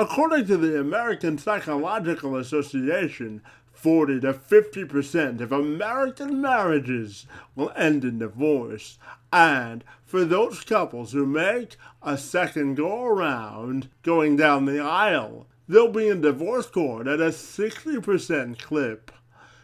According to the American Psychological Association, 40 to 50% of American marriages will end in divorce. And for those couples who make a second go around going down the aisle, they'll be in divorce court at a 60% clip.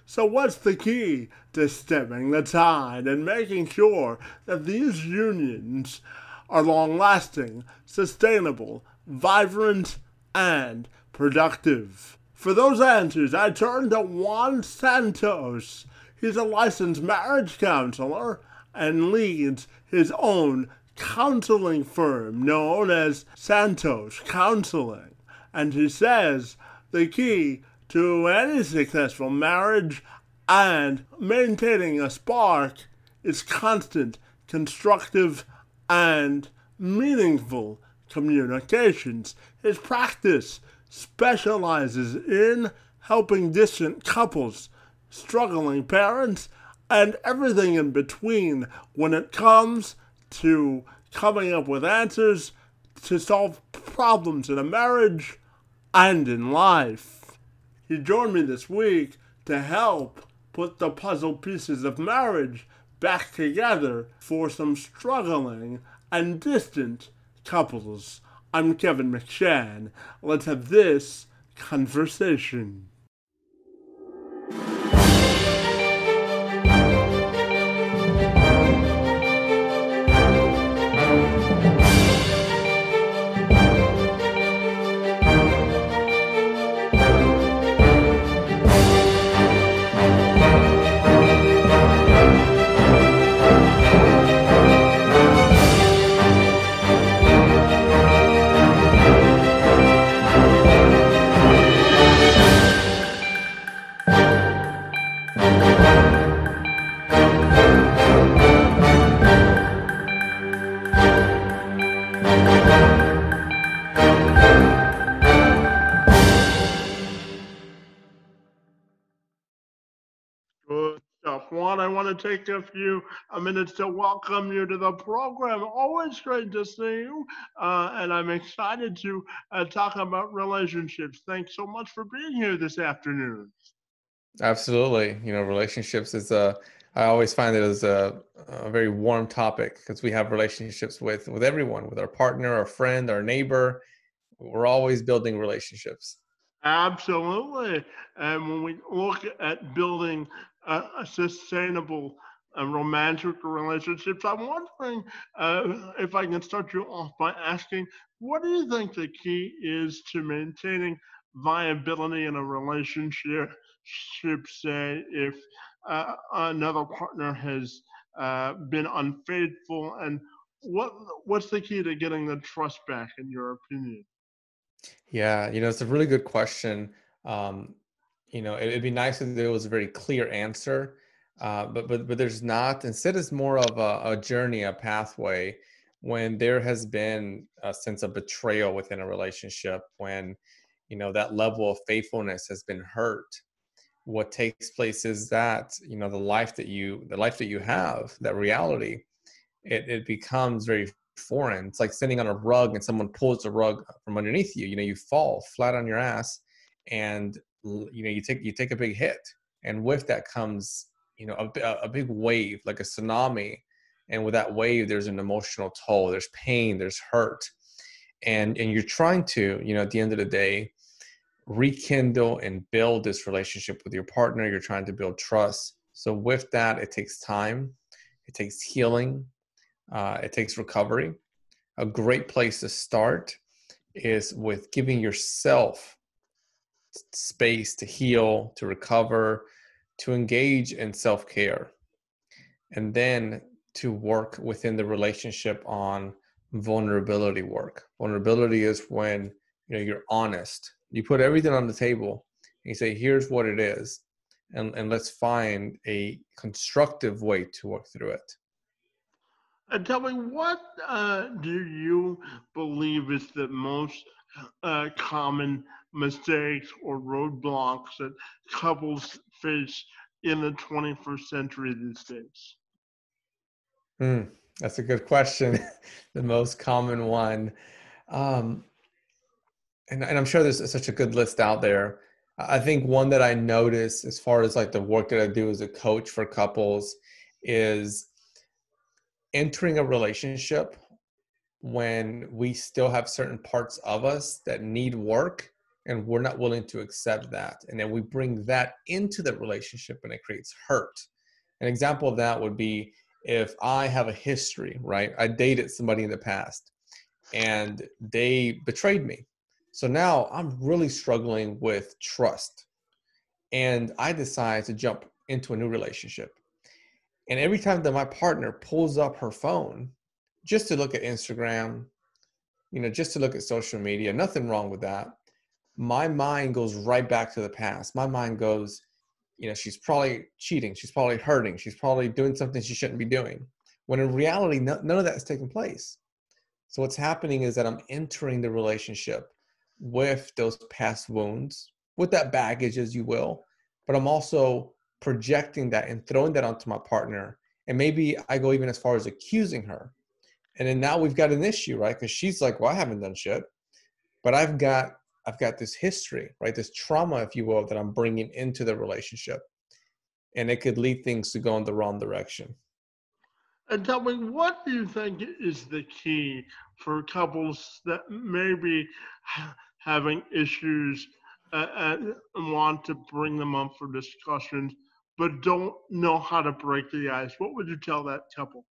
So, what's the key to stemming the tide and making sure that these unions are long lasting, sustainable, vibrant, and productive? For those answers, I turn to Juan Santos. He's a licensed marriage counselor and leads his own counseling firm known as Santos Counseling. And he says the key to any successful marriage and maintaining a spark is constant, constructive, and meaningful communications. His practice specializes in helping distant couples, struggling parents, and everything in between when it comes to coming up with answers to solve problems in a marriage and in life. He joined me this week to help put the puzzle pieces of marriage back together for some struggling and distant couples. I'm Kevin McShann. Let's have this conversation. Take a few minutes to welcome you to the program. Always great to see you, uh, and I'm excited to uh, talk about relationships. Thanks so much for being here this afternoon. Absolutely. You know, relationships is a, I always find it as a, a very warm topic because we have relationships with, with everyone, with our partner, our friend, our neighbor. We're always building relationships. Absolutely. And when we look at building uh, sustainable uh, romantic relationships. I'm wondering uh, if I can start you off by asking, what do you think the key is to maintaining viability in a relationship? Say if uh, another partner has uh, been unfaithful, and what what's the key to getting the trust back, in your opinion? Yeah, you know, it's a really good question. Um, you know it'd be nice if there was a very clear answer uh, but but but there's not. Instead it's more of a, a, journey a pathway when there has been a sense of betrayal within a relationship when you know that level of faithfulness has been hurt. What takes place is that you know the life that you the life that you have that reality it, it becomes very foreign. It's like sitting on a rug and someone pulls the rug from underneath you. You know you fall flat on your ass and you know you take you take a big hit. And with that comes you know a, a big wave like a tsunami. And with that wave there's an emotional toll. There's pain. There's hurt. And and you're trying to you know at the end of the day rekindle and build this relationship with your partner. You're trying to build trust. So with that it takes time. It takes healing. Uh, it takes recovery. A great place to start is with giving yourself space to heal, to recover, to engage in self care, and then to work within the relationship on vulnerability work. Vulnerability is when you know you're honest. You put everything on the table and you say, "Here's what it is," and and let's find a constructive way to work through it. And tell me, what uh, do you believe is the most uh, common mistakes or roadblocks that couples face in the 21st century these days? Mm, that's a good question. the most common one. Um, and, and I'm sure there's such a good list out there. I think one that I notice as far as like the work that I do as a coach for couples is entering a relationship when we still have certain parts of us that need work and we're not willing to accept that. And then we bring that into the relationship and it creates hurt. An example of that would be if I have a history, right? I dated somebody in the past and they betrayed me. So now I'm really struggling with trust. And I decide to jump into a new relationship. And every time that my partner pulls up her phone just to look at Instagram, you know, just to look at social media, nothing wrong with that. My mind goes right back to the past. My mind goes, you know, she's probably cheating. She's probably hurting. She's probably doing something she shouldn't be doing. When in reality, no, none of that is taking place. So what's happening is that I'm entering the relationship with those past wounds, with that baggage, as you will, but I'm also projecting that and throwing that onto my partner. And maybe I go even as far as accusing her. And then now we've got an issue, right? Because she's like, well, I haven't done shit. But I've got I've got this history, right? This trauma, if you will, that I'm bringing into the relationship. And it could lead things to go in the wrong direction. And tell me, what do you think is the key for couples that maybe having issues uh, and want to bring them up for discussions, but don't know how to break the ice? What would you tell that couple?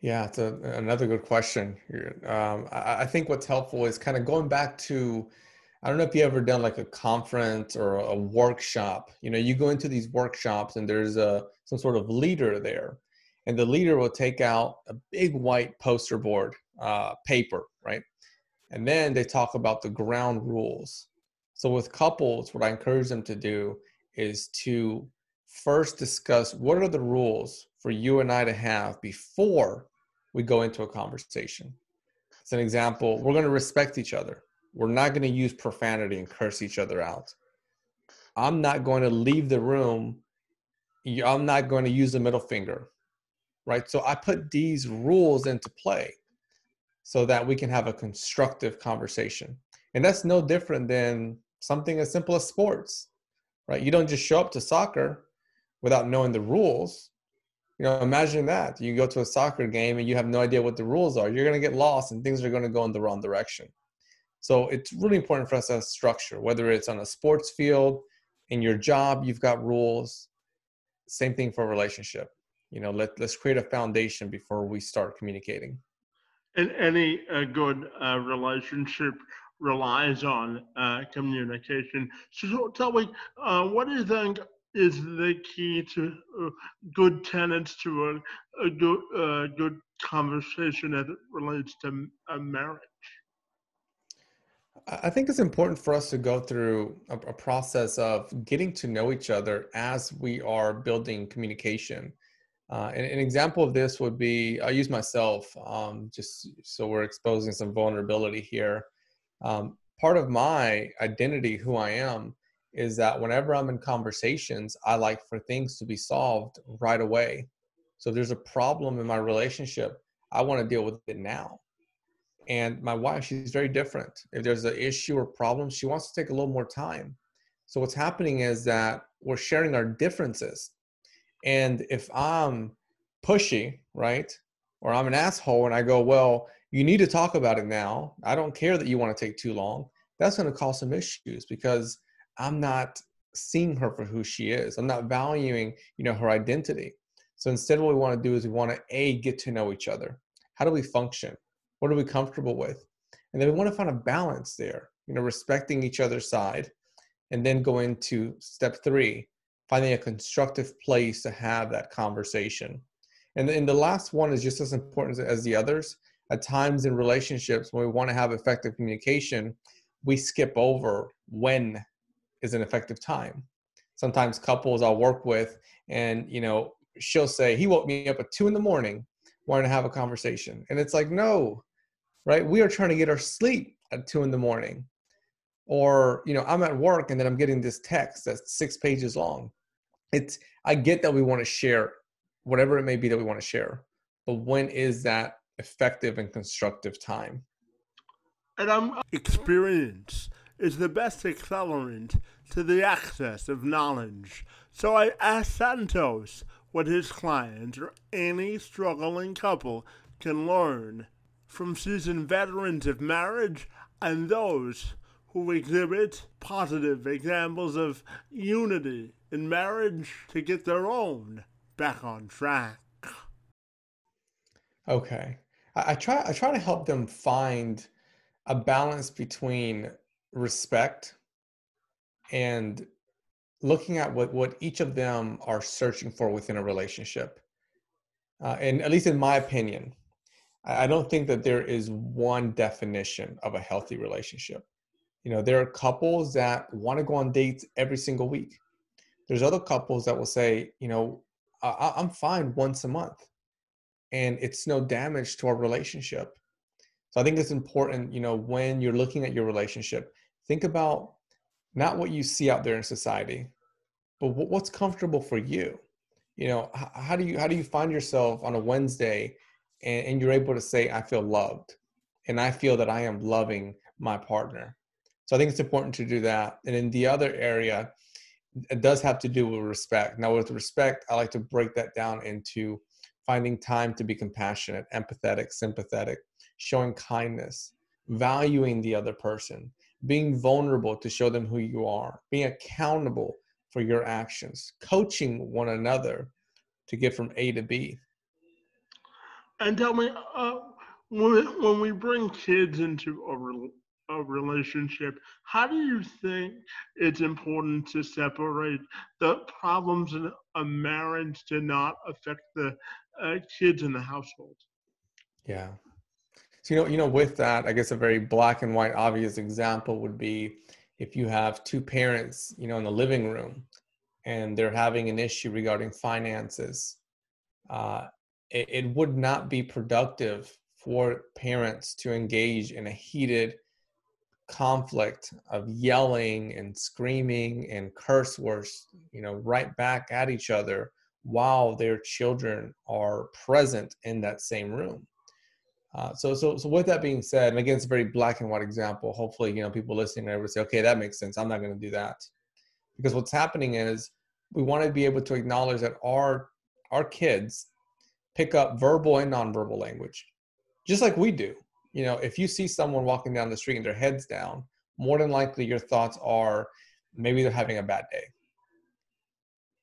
Yeah, it's a, another good question. Um, I, I, think what's helpful is kind of going back to, I don't know if you ever done like a conference or a workshop. You know, you go into these workshops and there's a some sort of leader there, and the leader will take out a big white poster board uh, paper, right? And then they talk about the ground rules. So with couples, what I encourage them to do is to first discuss what are the rules for you and I to have before we go into a conversation. As an example, we're going to respect each other. We're not going to use profanity and curse each other out. I'm not going to leave the room. I'm not going to use the middle finger. Right. So I put these rules into play so that we can have a constructive conversation. And that's no different than something as simple as sports. Right. You don't just show up to soccer without knowing the rules you know imagine that. You go to a soccer game and you have no idea what the rules are. You're going to get lost and things are going to go in the wrong direction. So it's really important for us to have structure whether it's on a sports field in your job you've got rules. Same thing for a relationship. You know let, let's create a foundation before we start communicating. And any uh, good uh, relationship relies on uh, communication. So tell me uh, what do you think is the key to uh, good tenants to a, a good, uh, good conversation as it relates to a marriage? I think it's important for us to go through a, a, process of getting to know each other as we are building communication. Uh, and an example of this would be I use myself, um, just so we're exposing some vulnerability here. Um, part of my identity, who I am, is that whenever I'm in conversations, I like for things to be solved right away. So if there's a problem in my relationship, I want to deal with it now. And my wife, she's very different. If there's an issue or problem, she wants to take a little more time. So what's happening is that we're sharing our differences. And if I'm pushy, right? Or I'm an asshole and I go, well, you need to talk about it now. I don't care that you want to take too long. That's going to cause some issues because I'm not seeing her for who she is. I'm not valuing, you know, her identity. So instead, what we want to do is we want to a get to know each other. How do we function? What are we comfortable with? And then we want to find a balance there. You know, respecting each other's side, and then go into step three, finding a constructive place to have that conversation. And then the last one is just as important as the others. At times in relationships, when we want to have effective communication, we skip over when is an effective time. Sometimes couples I'll work with, and you know, she'll say, "He woke me up at two in the morning, wanting to have a conversation," and it's like, no, right? We are trying to get our sleep at two in the morning, or you know, I'm at work and then I'm getting this text that's six pages long. It's I get that we want to share whatever it may be that we want to share, but when is that effective and constructive time? And I'm uh, experience is the best accelerant to the access of knowledge. So I asked Santos what his client or any struggling couple can learn from seasoned veterans of marriage and those who exhibit positive examples of unity in marriage to get their own back on track. Okay. I try I try to help them find a balance between respect and looking at what, what each of them are searching for within a relationship. Uh, and at least in my opinion, I don't think that there is one definition of a healthy relationship. You know, there are couples that want to go on dates every single week. There's other couples that will say, you know, I- I'm fine once a month and it's no damage to our relationship. I think it's important, you know, when you're looking at your relationship, think about not what you see out there in society, but what's comfortable for you. You know, how do you how do you find yourself on a Wednesday, and, and you're able to say, "I feel loved," and I feel that I am loving my partner. So I think it's important to do that. And in the other area, it does have to do with respect. Now, with respect, I like to break that down into finding time to be compassionate, empathetic, sympathetic, showing kindness, valuing the other person, being vulnerable to show them who you are, being accountable for your actions, coaching one another to get from A to B. And tell me, uh, when, when we bring kids into a, re- a relationship, how do you think it's important to separate the problems in a marriage to not affect the uh, kids in the household? Yeah, so you know, you know, with that, I guess a very black and white obvious example would be if you have two parents, you know, in the living room, and they're having an issue regarding finances. Uh, it, it would not be productive for parents to engage in a heated conflict of yelling and screaming and curse words, you know, right back at each other while their children are present in that same room. Uh, so, so, so with that being said, and again, it's a very black and white example. Hopefully, you know, people listening are able to say, okay, that makes sense. I'm not going to do that, because what's happening is we want to be able to acknowledge that our our kids pick up verbal and nonverbal language, just like we do. You know, if you see someone walking down the street and their heads down, more than likely your thoughts are maybe they're having a bad day.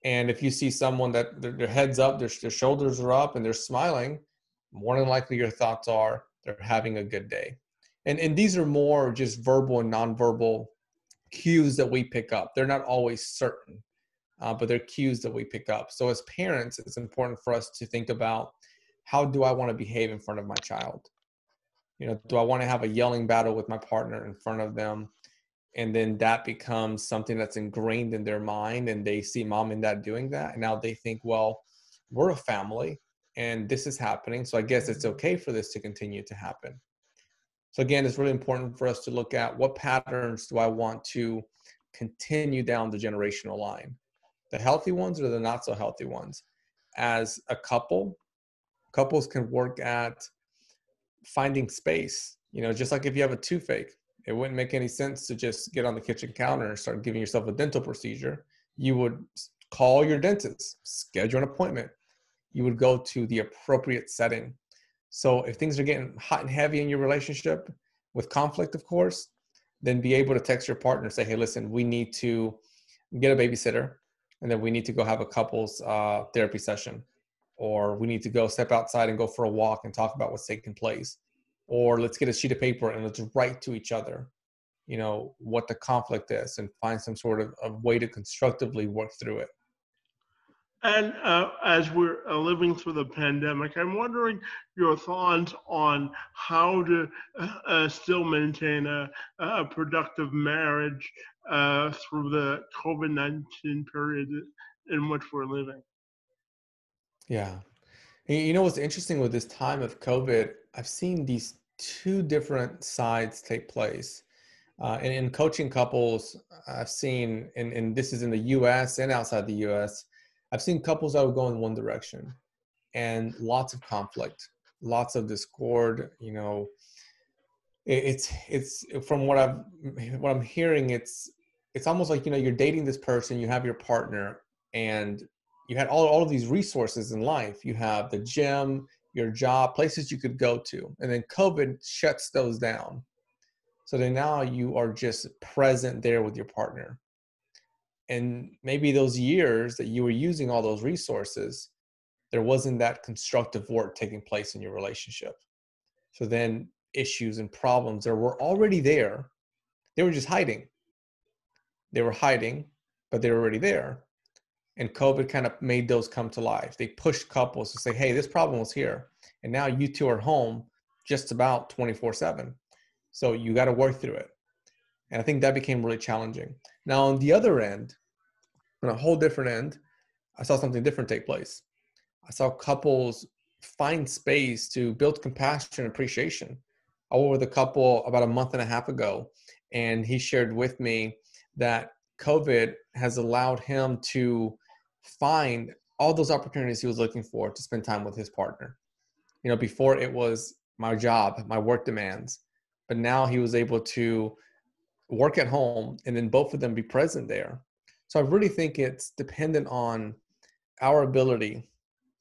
And if you see someone that their, their heads up, their, their shoulders are up, and they're smiling, more than likely your thoughts are they're having a good day. And, and these are more just verbal and nonverbal cues that we pick up. They're not always certain, uh, but they're cues that we pick up. So as parents, it's important for us to think about how do I want to behave in front of my child? You know, do I want to have a yelling battle with my partner in front of them? And then that becomes something that's ingrained in their mind, and they see mom and dad doing that. And now they think, well, we're a family and this is happening. So I guess it's okay for this to continue to happen. So again, it's really important for us to look at what patterns do I want to continue down the generational line, the healthy ones or the not so healthy ones. As a couple, couples can work at finding space. You know, just like if you have a toothache, it wouldn't make any sense to just get on the kitchen counter and start giving yourself a dental procedure. You would call your dentist, schedule an appointment, you would go to the appropriate setting. So if things are getting hot and heavy in your relationship with conflict, of course, then be able to text your partner say, hey, listen, we need to get a babysitter and then we need to go have a couples uh, therapy session. Or we need to go step outside and go for a walk and talk about what's taking place. Or let's get a sheet of paper and let's write to each other you know what the conflict is and find some sort of, of way to constructively work through it and uh, as we're uh, living through the pandemic, I'm wondering your thoughts on how to uh, uh still maintain a, a productive marriage uh, through the COVID 19 period in which we're living. Yeah. You know what's interesting with this time of COVID? I've seen these two different sides take place. Uh, and in coaching couples, I've seen, and, and this is in the US and outside the US, I've seen couples that would go in one direction and lots of conflict, lots of discord, you know, it's it's from what I've what I'm hearing. It's it's almost like you know you're dating this person, you have your partner, and you had all all of these resources in life. You have the gym, your job, places you could go to, and then COVID shuts those down. So then now you are just present there with your partner. And maybe those years that you were using all those resources, there wasn't that constructive work taking place in your relationship. So then issues and problems that were already there, they were just hiding. They were hiding, but they were already there. And COVID kind of made those come to life. They pushed couples to say, hey, this problem was here. And now you two are home just about 24 7. So you got to work through it. And I think that became really challenging. Now, on the other end, on a whole different end, I saw something different take place. I saw couples find space to build compassion and appreciation. I was with a couple about a month and a half ago, and he shared with me that COVID has allowed him to find all those opportunities he was looking for to spend time with his partner. You know, before it was my job, my work demands, but now he was able to work at home and then both of them be present there. So I really think it's dependent on our ability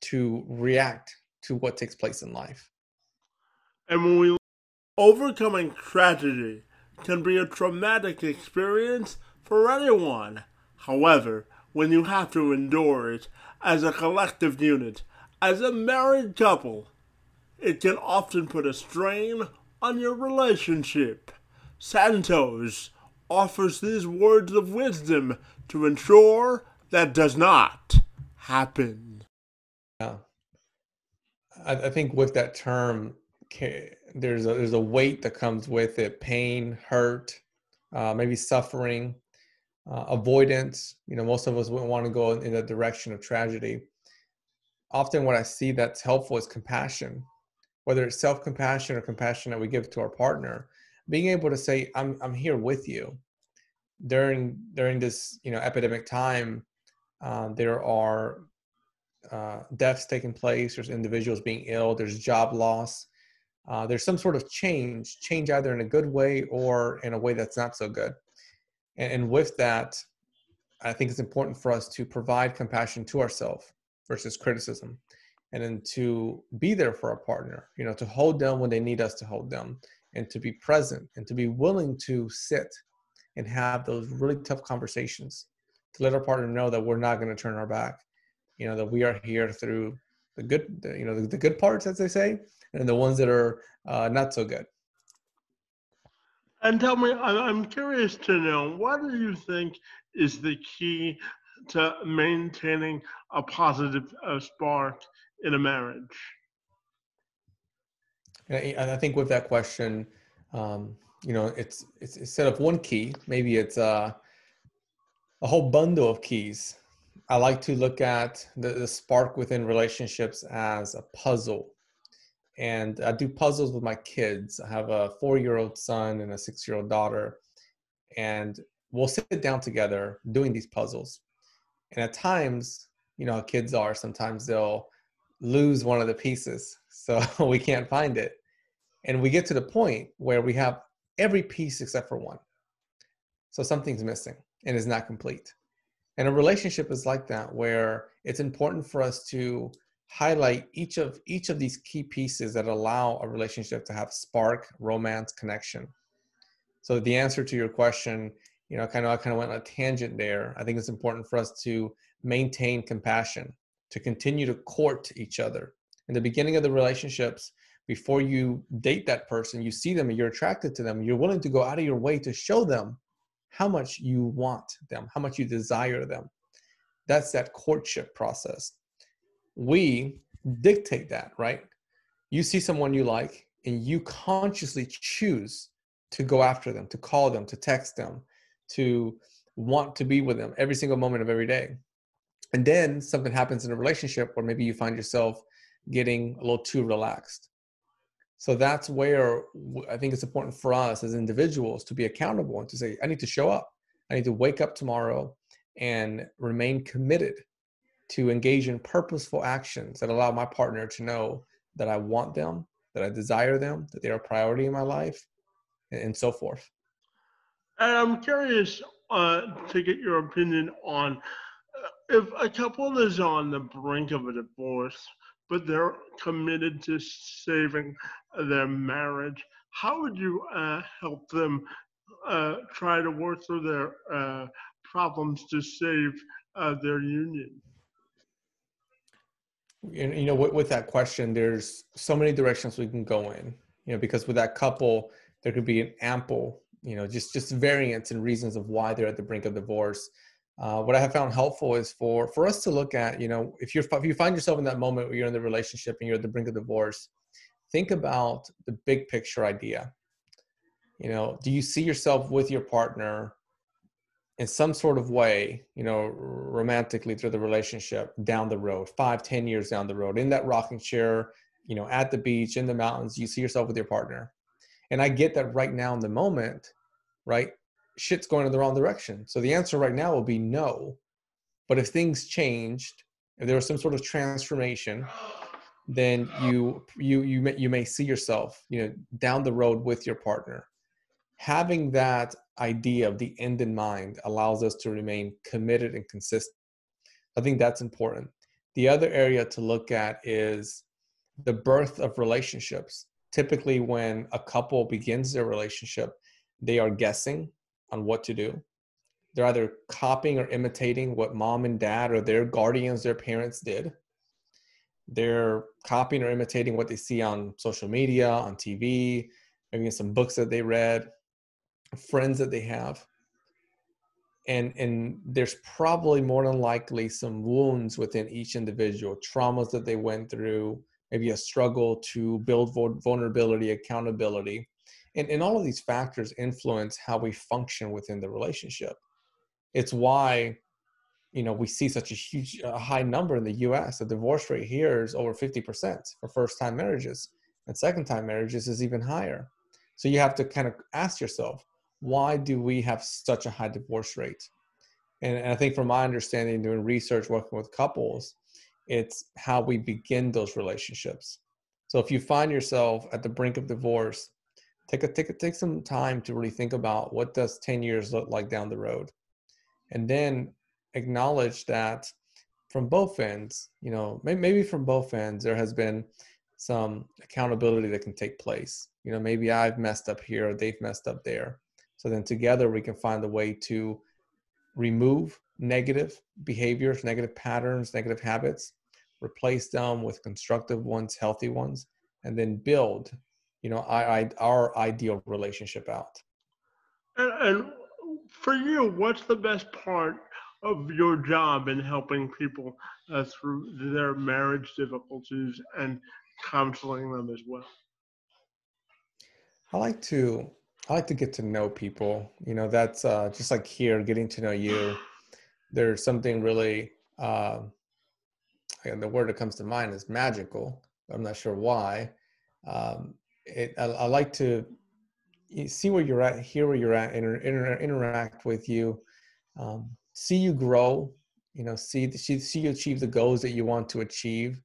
to react to what takes place in life. And when we overcoming tragedy can be a traumatic experience for anyone. However, when you have to endure it as a collective unit, as a married couple, it can often put a strain on your relationship. Santos offers these words of wisdom to ensure that does not happen. Yeah. I, I think with that term, there's a, there's a weight that comes with it pain, hurt, uh, maybe suffering, uh, avoidance. You know, most of us wouldn't want to go in the direction of tragedy. Often, what I see that's helpful is compassion whether it's self-compassion or compassion that we give to our partner being able to say i'm i'm here with you. During during this you know epidemic time uh, there are uh, deaths taking place. There's individuals being ill. There's job loss. Uh, there's some sort of change change either in a good way or in a way that's not so good. And, and with that i think it's important for us to provide compassion to ourselves versus criticism and then to be there for a partner you know to hold them when they need us to hold them and to be present and to be willing to sit and have those really tough conversations to let our partner know that we're not going to turn our back you know that we are here through the good the, you know the, the, good parts as they say and the ones that are uh, not so good and tell me i'm curious to know what do you think is the key to maintaining a positive uh, spark in a marriage? And I think with that question, um, you know, it's, it's instead of one key, maybe it's uh, a whole bundle of keys. I like to look at the, the spark within relationships as a puzzle. And I do puzzles with my kids. I have a four year old son and a six year old daughter. And we'll sit down together doing these puzzles. And at times, you know how kids are, sometimes they'll lose one of the pieces so we can't find it. And we get to the point where we have every piece except for one. So something's missing and is not complete. And a relationship is like that where it's important for us to highlight each of each of these key pieces that allow a relationship to have spark romance connection. So the answer to your question you know kind of i kind of went on a tangent there. I think it's important for us to maintain compassion to continue to court each other. In the beginning of the relationships, before you date that person, you see them and you're attracted to them, you're willing to go out of your way to show them how much you want them, how much you desire them. That's that courtship process. We dictate that, right? You see someone you like and you consciously choose to go after them, to call them, to text them, to want to be with them every single moment of every day and then something happens in a relationship where maybe you find yourself getting a little too relaxed so that's where i think it's important for us as individuals to be accountable and to say i need to show up i need to wake up tomorrow and remain committed to engage in purposeful actions that allow my partner to know that i want them that i desire them that they are a priority in my life and, so forth. And I'm curious uh, to get your opinion on uh, if a couple is on the brink of a divorce, but they're committed to saving their marriage, how would you uh, help them uh, try to work through their uh, problems to save uh, their union? You know, with, with that question, there's so many directions we can go in. You know, because with that couple, there could be an ample, you know, just just variants and reasons of why they're at the brink of divorce. Uh, what I have found helpful is for for us to look at, you know, if you're if you find yourself in that moment where you're in the relationship and you're at the brink of divorce, think about the big picture idea. You know, do you see yourself with your partner in some sort of way, you know, romantically through the relationship down the road, five, ten years down the road, in that rocking chair, you know, at the beach, in the mountains, you see yourself with your partner. And I get that right now in the moment, right? Shit's going in the wrong direction. So the answer right now will be no. But if things changed, if there was some sort of transformation, then you you you may, you may see yourself, you know, down the road with your partner having that idea of the end in mind allows us to remain committed and consistent. I think that's important. The other area to look at is the birth of relationships. Typically, when a couple begins their relationship, they are guessing on what to do. They're either copying or imitating what mom and dad or their guardians, their parents did. They're copying or imitating what they see on social media, on TV, maybe some books that they read friends that they have and and there's probably more than likely some wounds within each individual traumas that they went through maybe a struggle to build vulnerability accountability and, and all of these factors influence how we function within the relationship it's why you know we see such a huge a high number in the us the divorce rate here is over 50% for first time marriages and second time marriages is even higher so you have to kind of ask yourself why do we have such a high divorce rate? And, and I think from my understanding, doing research, working with couples, it's how we begin those relationships. So if you find yourself at the brink of divorce, take a take take some time to really think about what does 10 years look like down the road. And then acknowledge that from both ends, you know, maybe from both ends there has been some accountability that can take place. You know, maybe I've messed up here or they've messed up there. So then together we can find a way to remove negative behaviors, negative patterns, negative habits, replace them with constructive ones, healthy ones, and then build, you know, I, I, our ideal relationship out. And, and for you, what's the best part of your job in helping people uh, through their marriage difficulties and counseling them as well? I like to I like to get to know people. You know, that's uh, just like here, getting to know you. There's something really, uh, and the word that comes to mind is magical. I'm not sure why. Um, it, I, I, like to see where you're at, hear where you're at, inter, inter, interact with you, um, see you grow. You know, see, see see you achieve the goals that you want to achieve.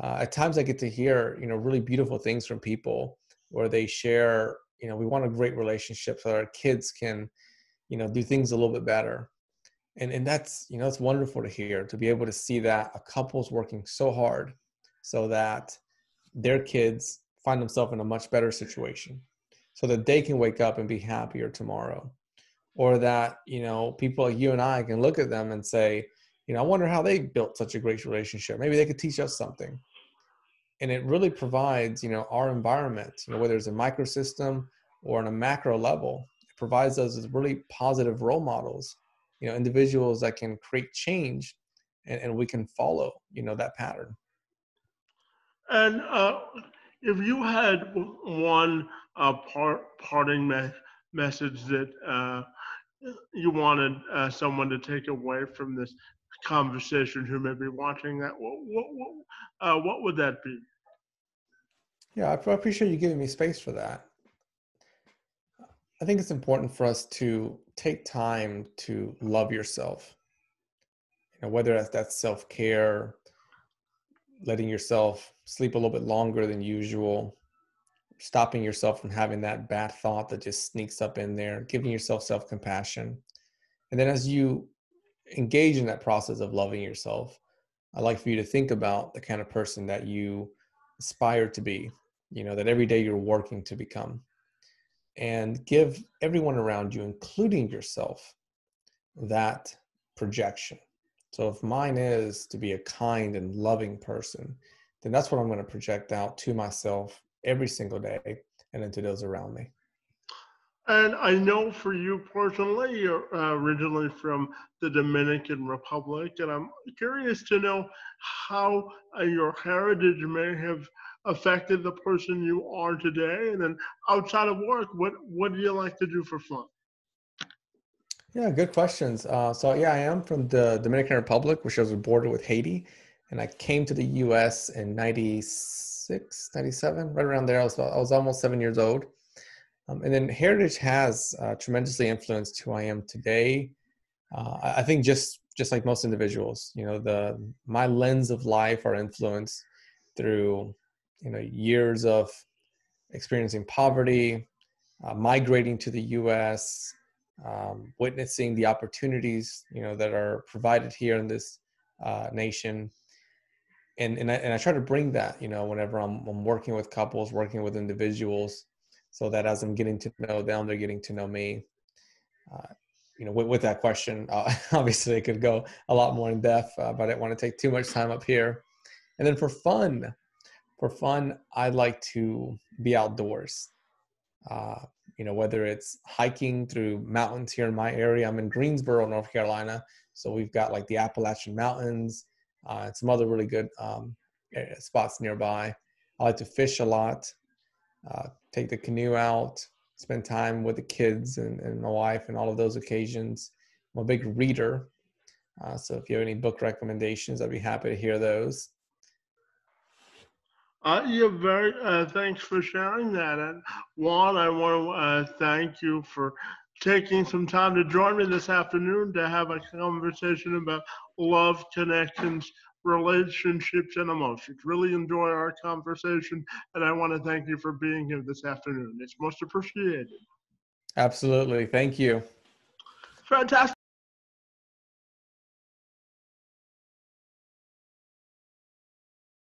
Uh, at times, I get to hear you know really beautiful things from people where they share you know we want a great relationship so our kids can you know do things a little bit better and and that's you know it's wonderful to hear to be able to see that a couple's working so hard so that their kids find themselves in a much better situation so that they can wake up and be happier tomorrow. Or that you know people like you and i can look at them and say you know i wonder how they built such a great relationship. Maybe they could teach us something. And it really provides you know our environment you know whether it's a microsystem or on a macro level it provides us with really positive role models you know individuals that can create change and, and we can follow you know that pattern. And uh, if you had one uh, part, parting me- message that uh, you wanted uh, someone to take away from this conversation who may be watching that, what, what, what, uh, what would that be? Yeah, I appreciate you giving me space for that. I think it's important for us to take time to love yourself. You know, whether that's, that's self care, letting yourself sleep a little bit longer than usual, stopping yourself from having that bad thought that just sneaks up in there, giving yourself self compassion. And then as you engage in that process of loving yourself, I'd like for you to think about the kind of person that you aspire to be, you know, that every day you're working to become. And give everyone around you, including yourself, that projection. So if mine is to be a kind and loving person, then that's what I'm going to project out to myself every single day and into those around me. And I know for you personally, you're uh, originally from the Dominican Republic, and I'm curious to know how uh, your heritage may have affected the person you are today. And then outside of work, what what do you like to do for fun? Yeah, good questions. Uh, so yeah, I am from the Dominican Republic, which is a border with Haiti, and I came to the U.S. in '96, '97, right around there. I was I was almost seven years old, um, and then heritage has uh, tremendously influenced who I am today. Uh, I think just just like most individuals, you know, the my lens of life are influenced through you know years of experiencing poverty, uh, migrating to the U.S um, witnessing the opportunities you know that are provided here in this uh, nation. And and I, and I try to bring that you know whenever I'm, I'm working with couples working with individuals so that as i'm getting to know them they're getting to know me. Uh, you know with, with that question uh, obviously it could go a lot more in depth uh, but i don't want to take too much time up here. And then for fun for fun i like to be outdoors. Uh, you know, whether it's hiking through mountains here in my area. I'm in Greensboro, North Carolina. So we've got like the Appalachian Mountains uh, and some other really good um, spots nearby. I like to fish a lot, uh, take the canoe out, spend time with the kids and, and, my wife and all of those occasions. I'm a big reader. Uh, so if you have any book recommendations, I'd be happy to hear those. Uh, you're very, uh, thanks for sharing that. And Juan, I want to uh, thank you for taking some time to join me this afternoon to have a conversation about love, connections, relationships, and emotions. Really enjoy our conversation, and I want to thank you for being here this afternoon. It's most appreciated. Absolutely. Thank you. Fantastic.